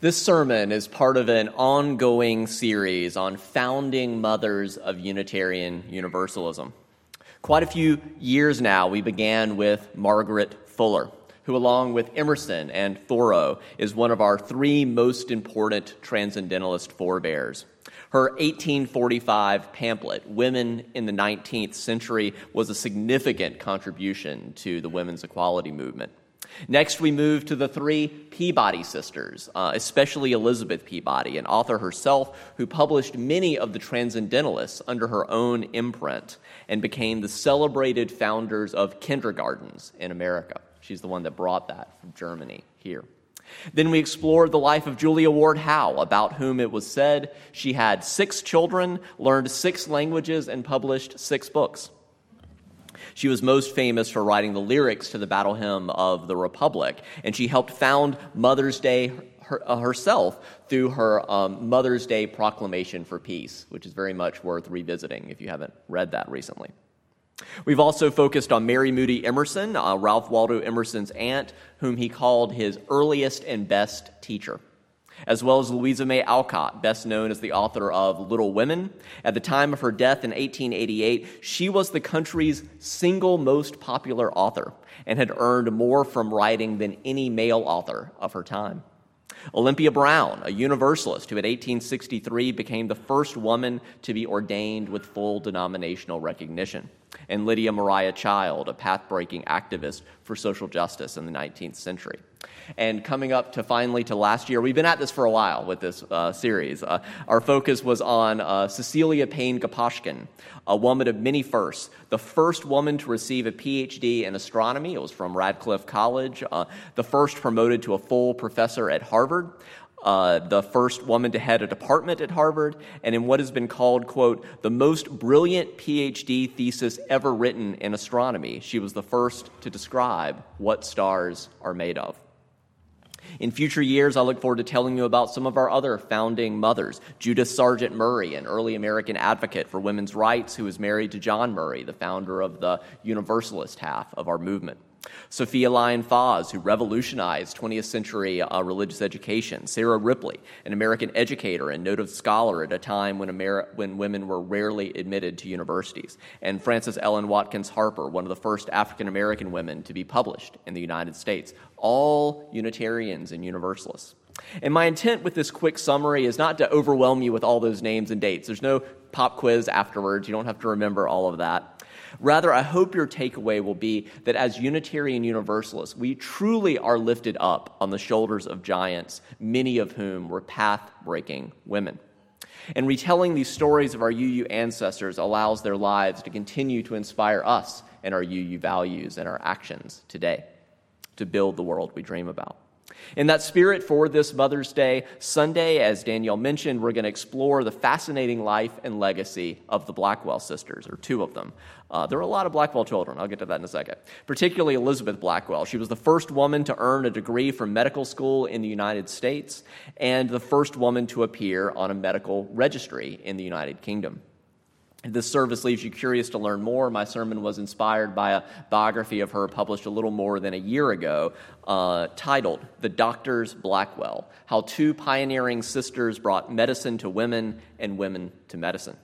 This sermon is part of an ongoing series on founding mothers of Unitarian Universalism. Quite a few years now, we began with Margaret Fuller, who, along with Emerson and Thoreau, is one of our three most important transcendentalist forebears. Her 1845 pamphlet, Women in the 19th Century, was a significant contribution to the women's equality movement. Next, we move to the three Peabody sisters, uh, especially Elizabeth Peabody, an author herself who published many of the Transcendentalists under her own imprint and became the celebrated founders of kindergartens in America. She's the one that brought that from Germany here. Then we explored the life of Julia Ward Howe, about whom it was said she had six children, learned six languages, and published six books. She was most famous for writing the lyrics to the battle hymn of the Republic, and she helped found Mother's Day her, uh, herself through her um, Mother's Day proclamation for peace, which is very much worth revisiting if you haven't read that recently. We've also focused on Mary Moody Emerson, uh, Ralph Waldo Emerson's aunt, whom he called his earliest and best teacher as well as Louisa May Alcott, best known as the author of Little Women. At the time of her death in 1888, she was the country's single most popular author and had earned more from writing than any male author of her time. Olympia Brown, a Universalist who in 1863 became the first woman to be ordained with full denominational recognition, and Lydia Maria Child, a path breaking activist for social justice in the 19th century. And coming up to finally to last year, we've been at this for a while with this uh, series. Uh, our focus was on uh, Cecilia Payne Gaposchkin, a woman of many firsts, the first woman to receive a PhD in astronomy. It was from Radcliffe College, uh, the first promoted to a full professor at Harvard. Uh, the first woman to head a department at Harvard, and in what has been called, quote, the most brilliant PhD thesis ever written in astronomy. She was the first to describe what stars are made of. In future years, I look forward to telling you about some of our other founding mothers. Judith Sargent Murray, an early American advocate for women's rights who was married to John Murray, the founder of the Universalist half of our movement. Sophia Lyon Fahs, who revolutionized 20th century uh, religious education. Sarah Ripley, an American educator and noted scholar at a time when, Ameri- when women were rarely admitted to universities. And Frances Ellen Watkins Harper, one of the first African American women to be published in the United States. All Unitarians and Universalists. And my intent with this quick summary is not to overwhelm you with all those names and dates. There's no pop quiz afterwards. You don't have to remember all of that. Rather, I hope your takeaway will be that as Unitarian Universalists, we truly are lifted up on the shoulders of giants, many of whom were path breaking women. And retelling these stories of our UU ancestors allows their lives to continue to inspire us and our UU values and our actions today to build the world we dream about. In that spirit, for this Mother's Day Sunday, as Danielle mentioned, we're going to explore the fascinating life and legacy of the Blackwell sisters, or two of them. Uh, there are a lot of Blackwell children. I'll get to that in a second. Particularly Elizabeth Blackwell. She was the first woman to earn a degree from medical school in the United States and the first woman to appear on a medical registry in the United Kingdom. This service leaves you curious to learn more, my sermon was inspired by a biography of her published a little more than a year ago uh, titled The Doctor's Blackwell How Two Pioneering Sisters Brought Medicine to Women and Women to Medicine.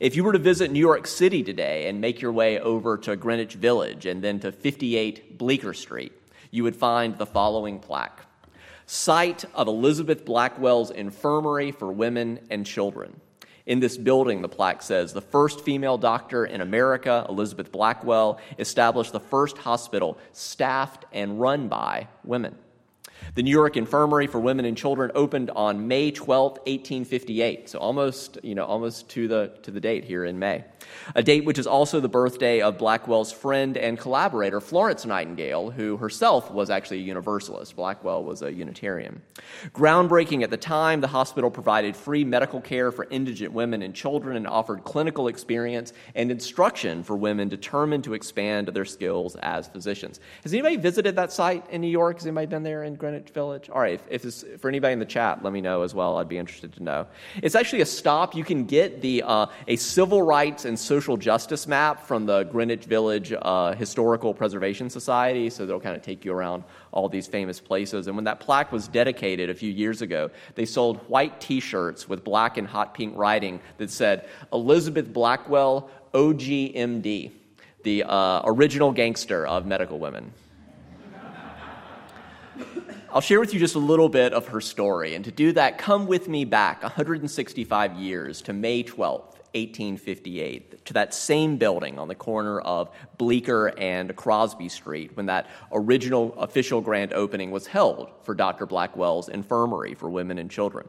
If you were to visit New York City today and make your way over to Greenwich Village and then to 58 Bleecker Street, you would find the following plaque Site of Elizabeth Blackwell's Infirmary for Women and Children. In this building, the plaque says, the first female doctor in America, Elizabeth Blackwell, established the first hospital staffed and run by women. The New York Infirmary for Women and Children opened on May 12, 1858, so almost, you know, almost to the, to the date here in May. A date which is also the birthday of Blackwell's friend and collaborator, Florence Nightingale, who herself was actually a Universalist. Blackwell was a Unitarian. Groundbreaking at the time, the hospital provided free medical care for indigent women and children and offered clinical experience and instruction for women determined to expand their skills as physicians. Has anybody visited that site in New York? Has anybody been there in Greenwich? Greenwich Village? All right, if, if for anybody in the chat, let me know as well. I'd be interested to know. It's actually a stop. You can get the uh, a civil rights and social justice map from the Greenwich Village uh, Historical Preservation Society. So they'll kind of take you around all these famous places. And when that plaque was dedicated a few years ago, they sold white T-shirts with black and hot pink writing that said Elizabeth Blackwell, OGMD, the uh, original gangster of medical women. I'll share with you just a little bit of her story. And to do that, come with me back 165 years to May 12th, 1858, to that same building on the corner of Bleecker and Crosby Street when that original official grand opening was held for Dr. Blackwell's infirmary for women and children.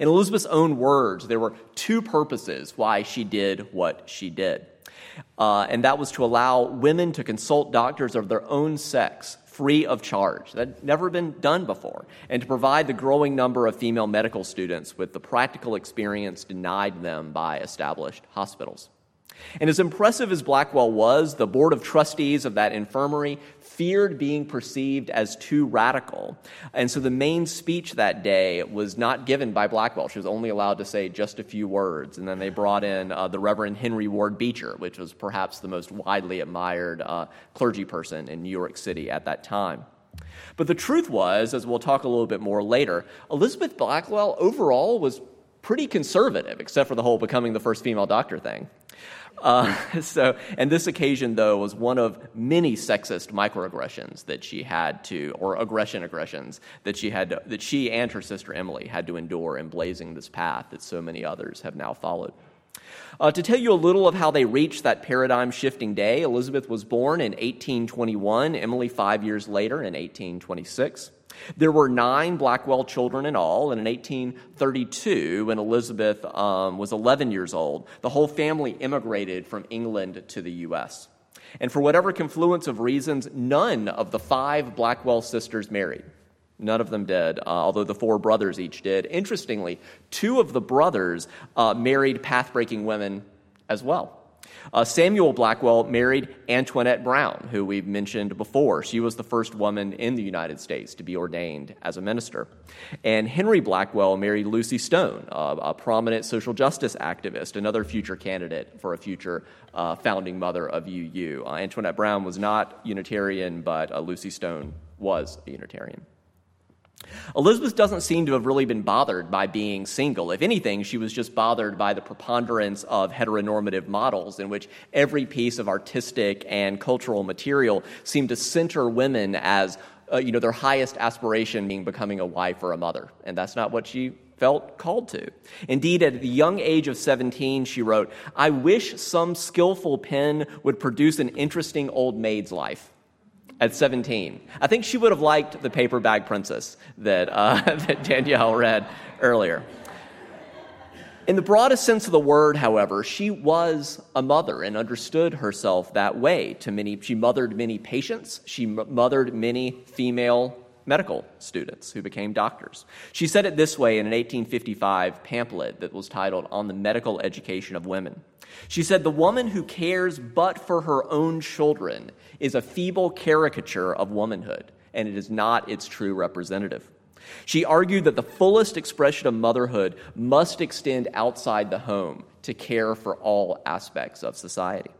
In Elizabeth's own words, there were two purposes why she did what she did. Uh, and that was to allow women to consult doctors of their own sex free of charge. That had never been done before. And to provide the growing number of female medical students with the practical experience denied them by established hospitals. And as impressive as Blackwell was, the board of trustees of that infirmary feared being perceived as too radical. And so the main speech that day was not given by Blackwell. She was only allowed to say just a few words. And then they brought in uh, the Reverend Henry Ward Beecher, which was perhaps the most widely admired uh, clergy person in New York City at that time. But the truth was, as we'll talk a little bit more later, Elizabeth Blackwell overall was pretty conservative, except for the whole becoming the first female doctor thing. Uh, so, and this occasion, though, was one of many sexist microaggressions that she had to, or aggression aggressions that she had, to, that she and her sister Emily had to endure in blazing this path that so many others have now followed. Uh, to tell you a little of how they reached that paradigm shifting day, Elizabeth was born in 1821, Emily five years later in 1826. There were nine Blackwell children in all, and in 1832, when Elizabeth um, was 11 years old, the whole family immigrated from England to the U.S. And for whatever confluence of reasons, none of the five Blackwell sisters married. None of them did, uh, although the four brothers each did. Interestingly, two of the brothers uh, married path breaking women as well. Uh, Samuel Blackwell married Antoinette Brown, who we've mentioned before. She was the first woman in the United States to be ordained as a minister. And Henry Blackwell married Lucy Stone, uh, a prominent social justice activist, another future candidate for a future uh, founding mother of UU. Uh, Antoinette Brown was not Unitarian, but uh, Lucy Stone was a Unitarian. Elizabeth doesn't seem to have really been bothered by being single. If anything, she was just bothered by the preponderance of heteronormative models in which every piece of artistic and cultural material seemed to center women as uh, you know, their highest aspiration being becoming a wife or a mother. And that's not what she felt called to. Indeed, at the young age of 17, she wrote, I wish some skillful pen would produce an interesting old maid's life at 17. I think she would have liked the paper bag princess that, uh, that Danielle read earlier. In the broadest sense of the word, however, she was a mother and understood herself that way to many. She mothered many patients. She mothered many female medical students who became doctors. She said it this way in an 1855 pamphlet that was titled On the Medical Education of Women. She said, The woman who cares but for her own children is a feeble caricature of womanhood, and it is not its true representative. She argued that the fullest expression of motherhood must extend outside the home to care for all aspects of society.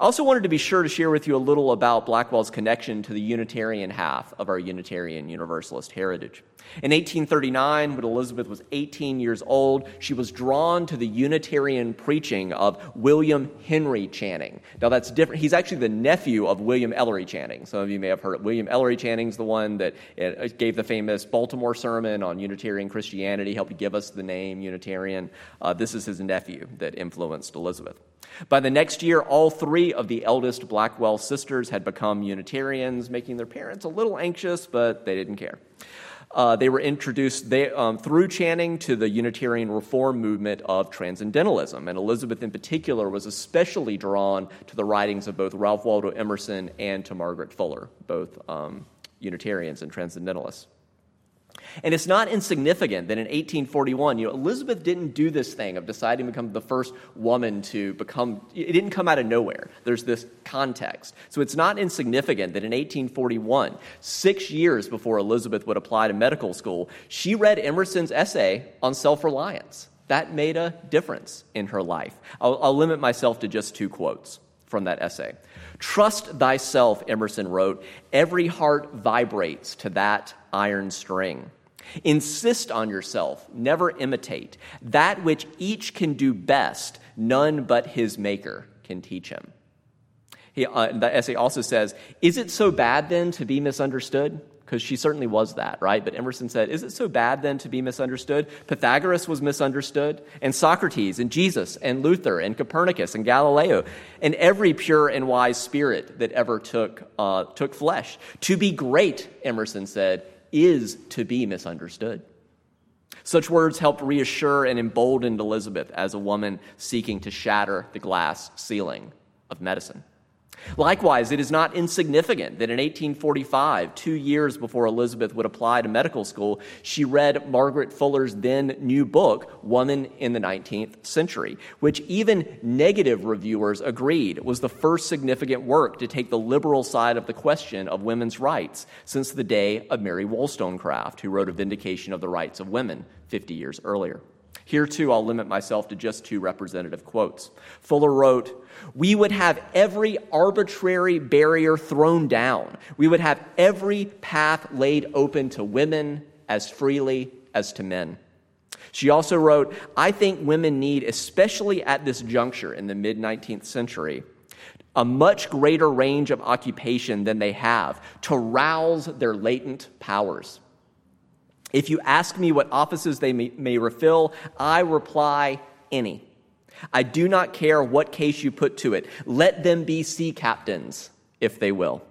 I also wanted to be sure to share with you a little about Blackwell's connection to the Unitarian half of our Unitarian Universalist heritage. In 1839, when Elizabeth was 18 years old, she was drawn to the Unitarian preaching of William Henry Channing. Now, that's different. He's actually the nephew of William Ellery Channing. Some of you may have heard. William Ellery Channing's the one that uh, gave the famous Baltimore sermon on Unitarian Christianity, helped give us the name Unitarian. Uh, this is his nephew that influenced Elizabeth. By the next year, all three of the eldest Blackwell sisters had become Unitarians, making their parents a little anxious, but they didn't care. Uh, they were introduced they, um, through Channing to the Unitarian reform movement of Transcendentalism. And Elizabeth, in particular, was especially drawn to the writings of both Ralph Waldo Emerson and to Margaret Fuller, both um, Unitarians and Transcendentalists. And it's not insignificant that in 1841, you know, Elizabeth didn't do this thing of deciding to become the first woman to become, it didn't come out of nowhere. There's this context. So it's not insignificant that in 1841, six years before Elizabeth would apply to medical school, she read Emerson's essay on self reliance. That made a difference in her life. I'll, I'll limit myself to just two quotes from that essay. Trust thyself, Emerson wrote. Every heart vibrates to that iron string. Insist on yourself, never imitate. That which each can do best, none but his maker can teach him. He, uh, the essay also says, Is it so bad then to be misunderstood? because she certainly was that, right? But Emerson said, Is it so bad then to be misunderstood? Pythagoras was misunderstood, and Socrates, and Jesus, and Luther, and Copernicus, and Galileo, and every pure and wise spirit that ever took, uh, took flesh. To be great, Emerson said, is to be misunderstood. Such words helped reassure and embolden Elizabeth as a woman seeking to shatter the glass ceiling of medicine. Likewise, it is not insignificant that in 1845, two years before Elizabeth would apply to medical school, she read Margaret Fuller's then new book, Woman in the 19th Century, which even negative reviewers agreed was the first significant work to take the liberal side of the question of women's rights since the day of Mary Wollstonecraft, who wrote A Vindication of the Rights of Women 50 years earlier. Here, too, I'll limit myself to just two representative quotes. Fuller wrote, We would have every arbitrary barrier thrown down. We would have every path laid open to women as freely as to men. She also wrote, I think women need, especially at this juncture in the mid 19th century, a much greater range of occupation than they have to rouse their latent powers. If you ask me what offices they may, may refill, I reply, any. I do not care what case you put to it. Let them be sea captains, if they will.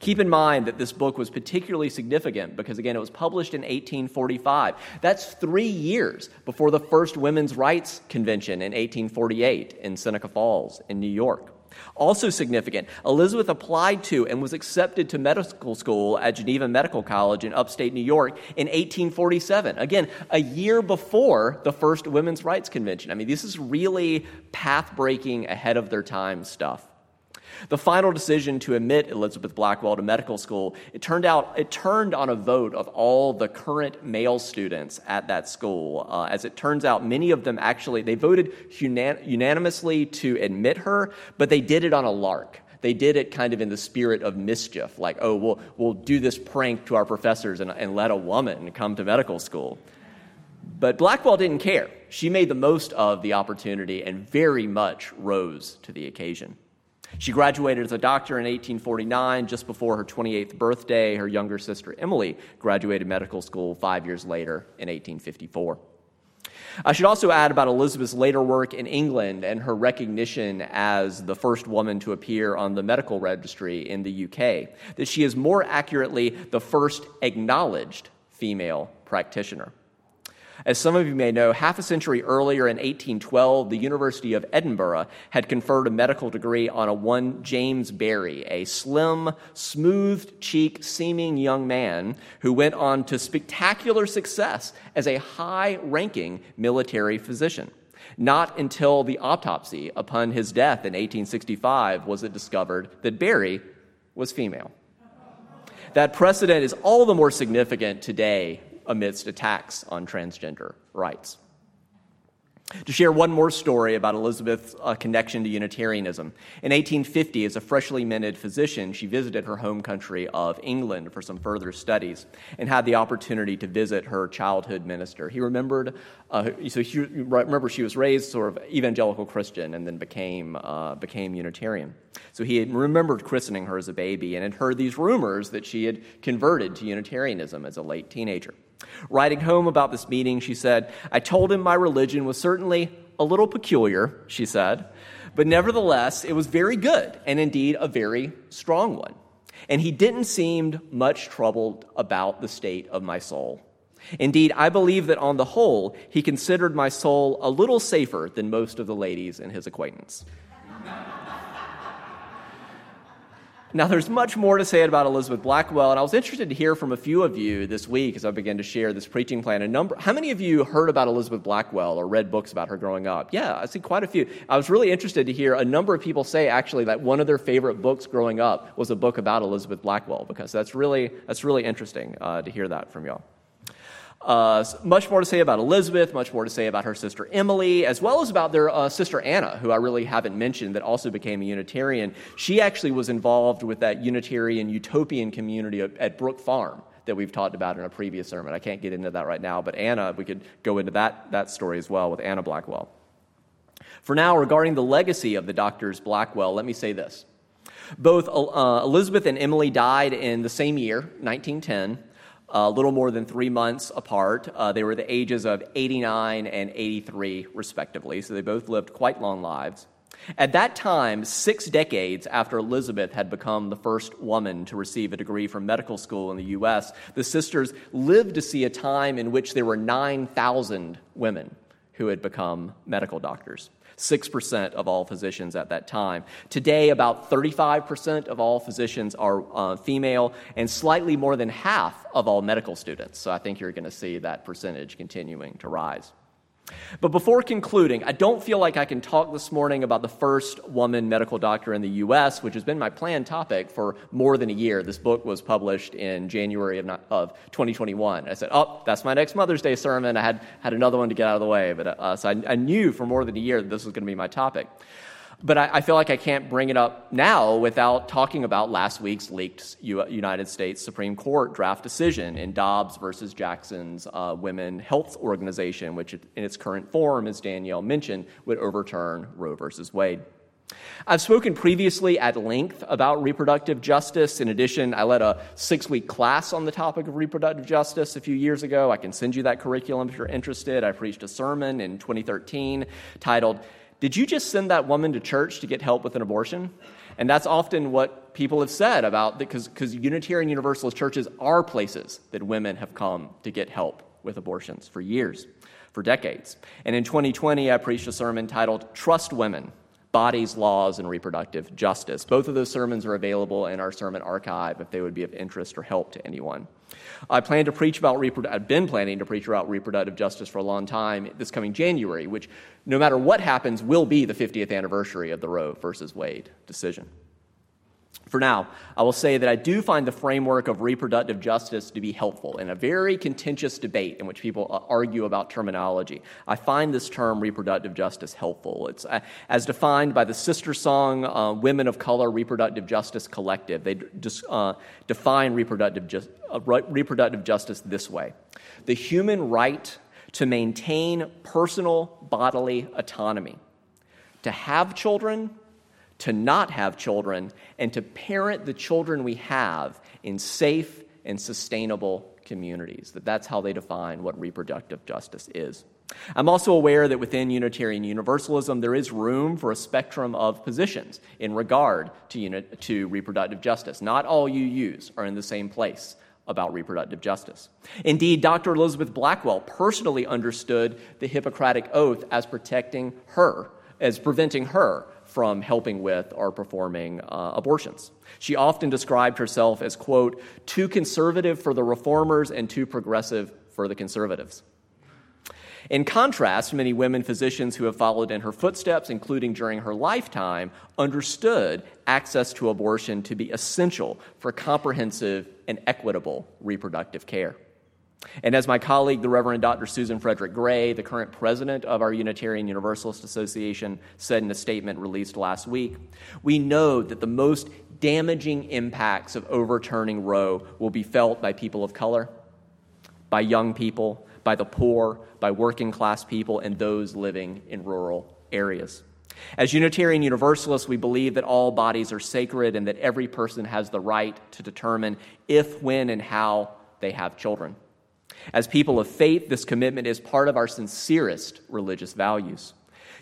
Keep in mind that this book was particularly significant because, again, it was published in 1845. That's three years before the first Women's Rights Convention in 1848 in Seneca Falls, in New York. Also significant, Elizabeth applied to and was accepted to medical school at Geneva Medical College in upstate New York in 1847. Again, a year before the first Women's Rights Convention. I mean, this is really path breaking, ahead of their time stuff. The final decision to admit Elizabeth Blackwell to medical school, it turned out it turned on a vote of all the current male students at that school. Uh, as it turns out, many of them actually they voted unan- unanimously to admit her, but they did it on a lark they did it kind of in the spirit of mischief, like, oh, we'll, we'll do this prank to our professors and, and let a woman come to medical school. But Blackwell didn't care. She made the most of the opportunity and very much rose to the occasion. She graduated as a doctor in 1849, just before her 28th birthday. Her younger sister, Emily, graduated medical school five years later in 1854. I should also add about Elizabeth's later work in England and her recognition as the first woman to appear on the medical registry in the UK, that she is more accurately the first acknowledged female practitioner. As some of you may know, half a century earlier in 1812, the University of Edinburgh had conferred a medical degree on a one James Barry, a slim, smooth cheek seeming young man who went on to spectacular success as a high ranking military physician. Not until the autopsy upon his death in 1865 was it discovered that Barry was female. That precedent is all the more significant today amidst attacks on transgender rights. To share one more story about Elizabeth's uh, connection to Unitarianism. In 1850, as a freshly minted physician, she visited her home country of England for some further studies and had the opportunity to visit her childhood minister. He remembered, uh, so she, remember, she was raised sort of evangelical Christian and then became, uh, became Unitarian. So he had remembered christening her as a baby and had heard these rumors that she had converted to Unitarianism as a late teenager. Writing home about this meeting, she said, I told him my religion was certainly a little peculiar, she said, but nevertheless, it was very good and indeed a very strong one. And he didn't seem much troubled about the state of my soul. Indeed, I believe that on the whole, he considered my soul a little safer than most of the ladies in his acquaintance. Now, there's much more to say about Elizabeth Blackwell, and I was interested to hear from a few of you this week as I began to share this preaching plan. A number, how many of you heard about Elizabeth Blackwell or read books about her growing up? Yeah, I see quite a few. I was really interested to hear a number of people say actually that one of their favorite books growing up was a book about Elizabeth Blackwell, because that's really that's really interesting uh, to hear that from y'all. Uh, much more to say about Elizabeth, much more to say about her sister Emily, as well as about their uh, sister Anna, who I really haven't mentioned, that also became a Unitarian. She actually was involved with that Unitarian utopian community at, Brook Farm that we've talked about in a previous sermon. I can't get into that right now, but Anna, we could go into that, that story as well with Anna Blackwell. For now, regarding the legacy of the doctors Blackwell, let me say this. Both uh, Elizabeth and Emily died in the same year, 1910 a little more than three months apart. Uh, they were the ages of 89 and 83, respectively, so they both lived quite long lives. At that time, six decades after Elizabeth had become the first woman to receive a degree from medical school in the U.S., the sisters lived to see a time in which there were 9,000 women who had become medical doctors. 6% of all physicians at that time. Today, about 35% of all physicians are uh, female, and slightly more than half of all medical students. So I think you're going to see that percentage continuing to rise. But before concluding, I don't feel like I can talk this morning about the first woman medical doctor in the U.S., which has been my planned topic for more than a year. This book was published in January of, of 2021. I said, Oh, that's my next Mother's Day sermon. I had, had another one to get out of the way. But, uh, so I, I knew for more than a year that this was going to be my topic. But I, I, feel like I can't bring it up now without talking about last week's leaked U- United States Supreme Court draft decision in Dobbs versus Jackson's uh, Women Health Organization, which in its current form, as Danielle mentioned, would overturn Roe versus Wade. I've spoken previously at length about reproductive justice. In addition, I led a six week class on the topic of reproductive justice a few years ago. I can send you that curriculum if you're interested. I preached a sermon in 2013 titled did you just send that woman to church to get help with an abortion? And that's often what people have said about because because Unitarian Universalist churches are places that women have come to get help with abortions for years, for decades. And in 2020, I preached a sermon titled Trust Women Bodies, Laws, and Reproductive Justice. Both of those sermons are available in our sermon archive if they would be of interest or help to anyone. I plan to preach about reproductive, I've been planning to preach about reproductive justice for a long time this coming January, which, no matter what happens, will be the 50th anniversary of the Roe versus Wade decision. For now, I will say that I do find the framework of reproductive justice to be helpful in a very contentious debate in which people argue about terminology. I find this term reproductive justice helpful. It's uh, as defined by the SisterSong uh, Women of Color Reproductive Justice Collective. They just, uh, define reproductive, ju- uh, reproductive justice this way the human right to maintain personal bodily autonomy, to have children to not have children and to parent the children we have in safe and sustainable communities. That that's how they define what reproductive justice is. I'm also aware that within Unitarian Universalism, there is room for a spectrum of positions in regard to, unit, to reproductive justice. Not all UUs are in the same place about reproductive justice. Indeed, Dr. Elizabeth Blackwell personally understood the Hippocratic Oath as protecting her, as preventing her from helping with or performing uh, abortions. She often described herself as, quote, too conservative for the reformers and too progressive for the conservatives. In contrast, many women physicians who have followed in her footsteps, including during her lifetime, understood access to abortion to be essential for comprehensive and equitable reproductive care. And as my colleague, the Reverend Dr. Susan Frederick Gray, the current president of our Unitarian Universalist Association, said in a statement released last week, we know that the most damaging impacts of overturning Roe will be felt by people of color, by young people, by the poor, by working class people, and those living in rural areas. As Unitarian Universalists, we believe that all bodies are sacred and that every person has the right to determine if, when, and how they have children. As people of faith, this commitment is part of our sincerest religious values.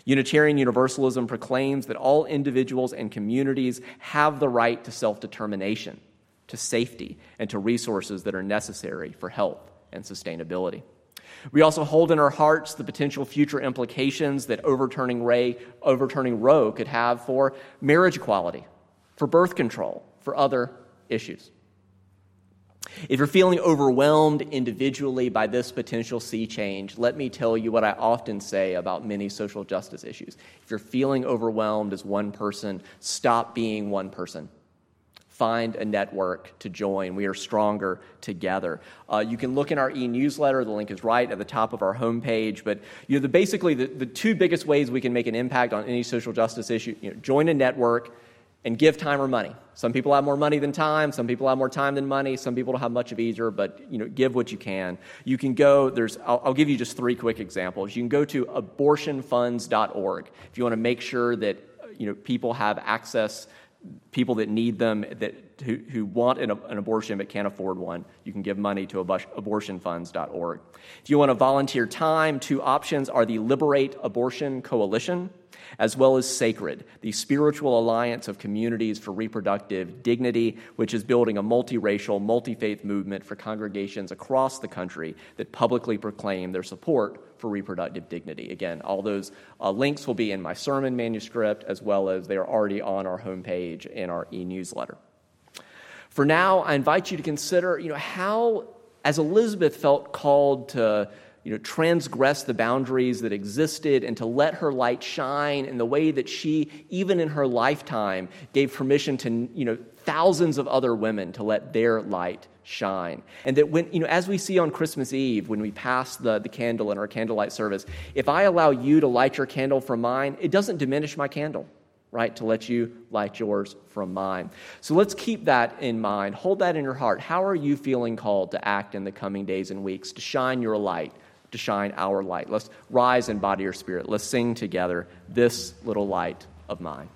Unitarian Universalism proclaims that all individuals and communities have the right to self determination, to safety, and to resources that are necessary for health and sustainability. We also hold in our hearts the potential future implications that overturning, Ray, overturning Roe could have for marriage equality, for birth control, for other issues. If you're feeling overwhelmed individually by this potential sea change, let me tell you what I often say about many social justice issues. If you're feeling overwhelmed as one person, stop being one person. Find a network to join. We are stronger together. Uh, you can look in our e newsletter. The link is right at the top of our homepage. But you know, the, basically, the, the two biggest ways we can make an impact on any social justice issue you know, join a network and give time or money. Some people have more money than time, some people have more time than money, some people don't have much of either, but you know, give what you can. You can go, there's, I'll, I'll give you just three quick examples. You can go to abortionfunds.org if you want to make sure that you know, people have access, people that need them, that, who, who want an, an abortion but can't afford one. You can give money to abortionfunds.org. If you want to volunteer time, two options are the Liberate Abortion Coalition as well as Sacred, the spiritual alliance of communities for reproductive dignity, which is building a multiracial, multi faith movement for congregations across the country that publicly proclaim their support for reproductive dignity. Again, all those uh, links will be in my sermon manuscript as well as they are already on our homepage in our e newsletter. For now, I invite you to consider you know, how, as Elizabeth felt called to you know, transgress the boundaries that existed and to let her light shine in the way that she, even in her lifetime, gave permission to you know, thousands of other women to let their light shine. And that when, you know, as we see on Christmas Eve, when we pass the, the candle in our candlelight service, if I allow you to light your candle from mine, it doesn't diminish my candle right? To let you light yours from mine. So let's keep that in mind. Hold that in your heart. How are you feeling called to act in the coming days and weeks to shine your light, to shine our light. Let's rise in body or spirit. Let's sing together this little light of mine.